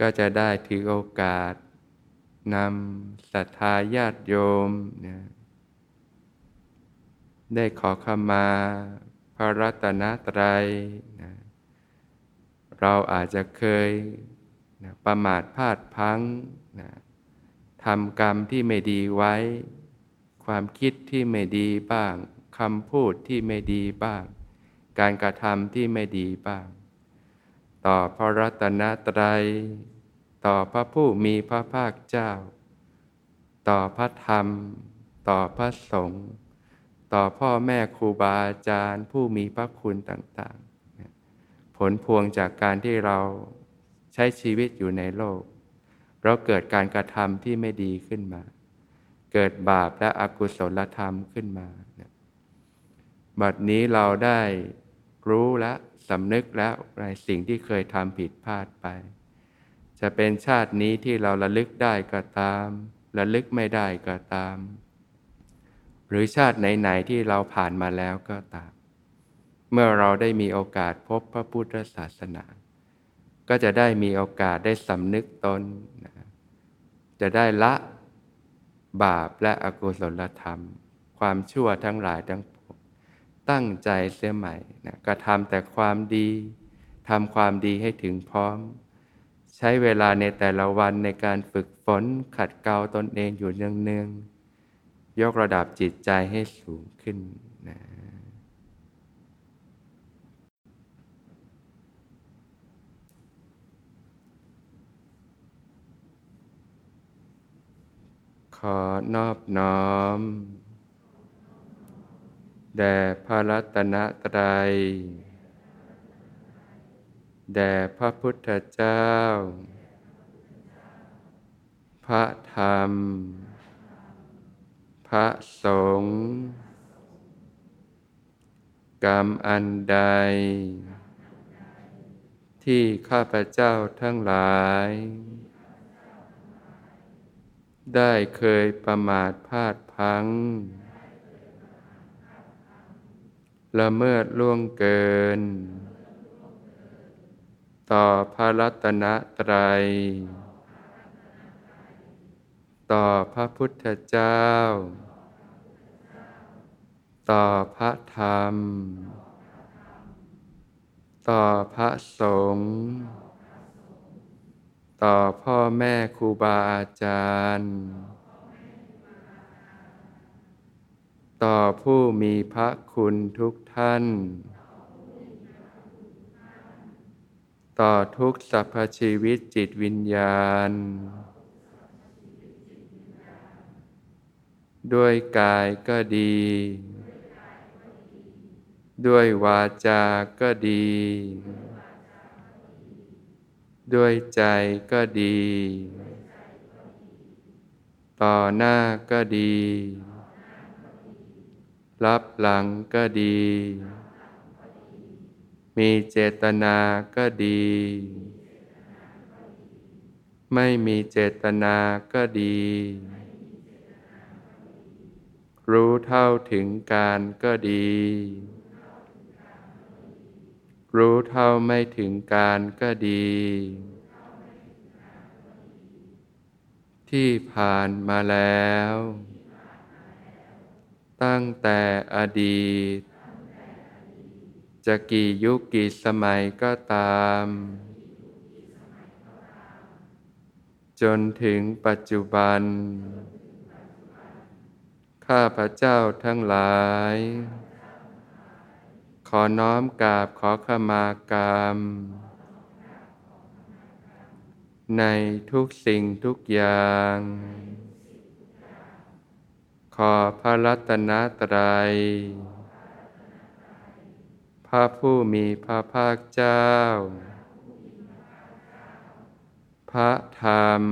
ก็จะได้ถือโอกาสนำศรัทธาญาติโยมนะได้ขอขมาพระรัตนตรัยนะเราอาจจะเคยนะประมาทพลาดพังนะทำกรรมที่ไม่ดีไว้ ความคิดที่ไม่ดีบ้างคำพูดที่ไม่ดีบ้าง การกระทำที่ไม่ดีบ้าง ต่อพระรัตนตรัย ต่อพระผู้มีพระภาคเจ้า ต่อพระธรรม ต่อพระสงฆ์ต่อพ่อแม่ครูบาอาจารย์ผู้มีพระคุณต่างๆ ผลพวงจากการที่เราใช้ชีวิตอยู่ในโลก เราเกิดการกระทำที่ไม่ดีขึ้นมา เกิดบาปและอกุศลธรรมขึ้นมา บัดนี้เราได้รู้และ สำนึกแล้วในสิ่งที่เคยทำผิดพลาดไป จะเป็นชาตินี้ที่เราระลึกได้ก็ตามระลึกไม่ได้ก็ตาม หรือชาติไหนๆที่เราผ่านมาแล้วก็ตาม เมื่อเราได้มีโอกาสพบพระพุทธศาสนา ก็จะได้มีโอกาสได้สำนึกตนนะจะได้ละบาปและอกุศลธรรม ความชั่วทั้งหลายทั้งปวง ตั้งใจเสียใหม่นะกระทำแต่ความดีทำความดีให้ถึงพร้อม ใช้เวลาในแต่ละวันในการฝึกฝนขัดเกลาตนเองอยู่เนืองๆยกระดับจิตใจให้สูงขึ้นนะขอนอบน้อม แด่พระรัตนตรัย แด่พระพุทธเจ้า พระธรรม พระสงฆ์กรรมอันใด ที่ข้าพเจ้าทั้งหลาย ได้เคยประมาทพลาดพัง ละเมิดล่วงเกิน ต่อพระรัตนตรัย ต่อพระพุทธเจ้า ต่อพระธรรม ต่อพระสงฆ์ต่อพ่อแม่ครูบาอาจารย์ ต่อผู้มีพระคุณทุกท่าน ต่อทุกสรรพชีวิตจิตวิญญาณ ด้วยกายก็ดี ด้วยวาจาก็ดี ด้วยใจก็ดี ต่อหน้าก็ดี รับหลังก็ดี มีเจตนาก็ดี ไม่มีเจตนาก็ดี รู้เท่าถึงการก็ดี รู้เท่าไม่ถึงการก็ดี ที่ผ่านมาแล้ว ตั้งแต่อดีต จะกี่ยุคกี่สมัยก็ตาม จนถึงปัจจุบัน ข้าพระเจ้าทั้งหลาย ขอน้อมกราบขอขมากรรม ในทุกสิ่งทุกอย่าง ขอพระรัตนตรัย พระผู้มีพระภาคเจ้า พระธรรม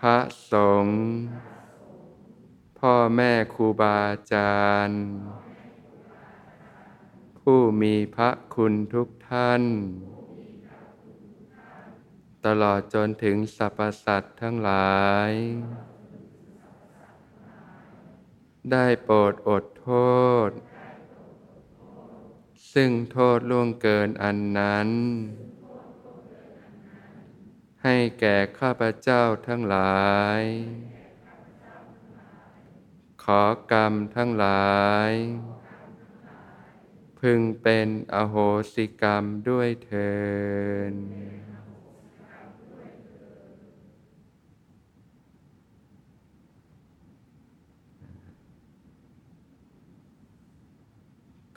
พระสงฆ์ พ่อแม่ครูบาอาจารย์ ผู้มีพระคุณทุกท่าน ตลอดจนถึงสรรพสัตว์ทั้งหลาย ได้โปรดอดโทษ ซึ่งโทษล่วงเกินอันนั้น ให้แก่ข้าพเจ้าทั้งหลาย ขอกรรมทั้งหลาย พึงเป็นอโหสิกรรมด้วยเถิน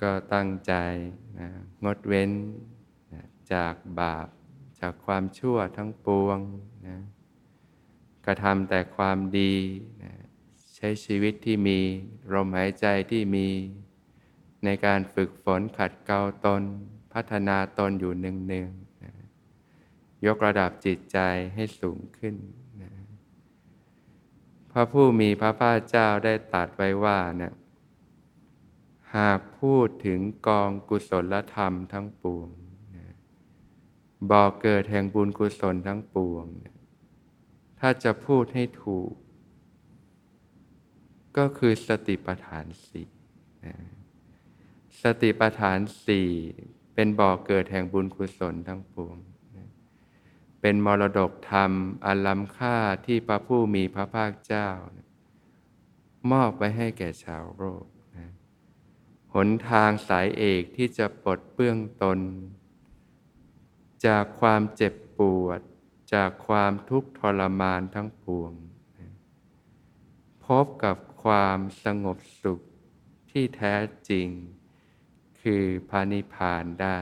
ก็ตั้งใจนะงดเว้นนะจากบาป จากความชั่วทั้งปวงนะกระทำแต่ความดีนะใช้ชีวิตที่มีลมหายใจที่มี ในการฝึกฝนขัดเกลาตน พัฒนาตนอยู่หนึ่งๆนะยกระดับจิตใจให้สูงขึ้นนะพระผู้มีพระภาคเจ้าได้ตรัสไว้ว่านะ หากพูดถึงกองกุศลธรรมทั้งปวงบ่อเกิดแห่งบุญกุศลทั้งปวง ถ้าจะพูดให้ถูก ก็คือสติปัฏฐานสี่สติปัฏฐานสี่เป็นบ่อเกิดแห่งบุญกุศลทั้งปวง เป็นมรดกธรรมอันล้ำค่าที่พระผู้มีพระภาคเจ้า มอบไว้ให้แก่ชาวโลก นทางสายเอกที่จะปลดเปื้องตน จากความเจ็บปวด จากความทุกข์ทรมานทั้งปวง พบกับความสงบสุขที่แท้จริง คือพานิพานได้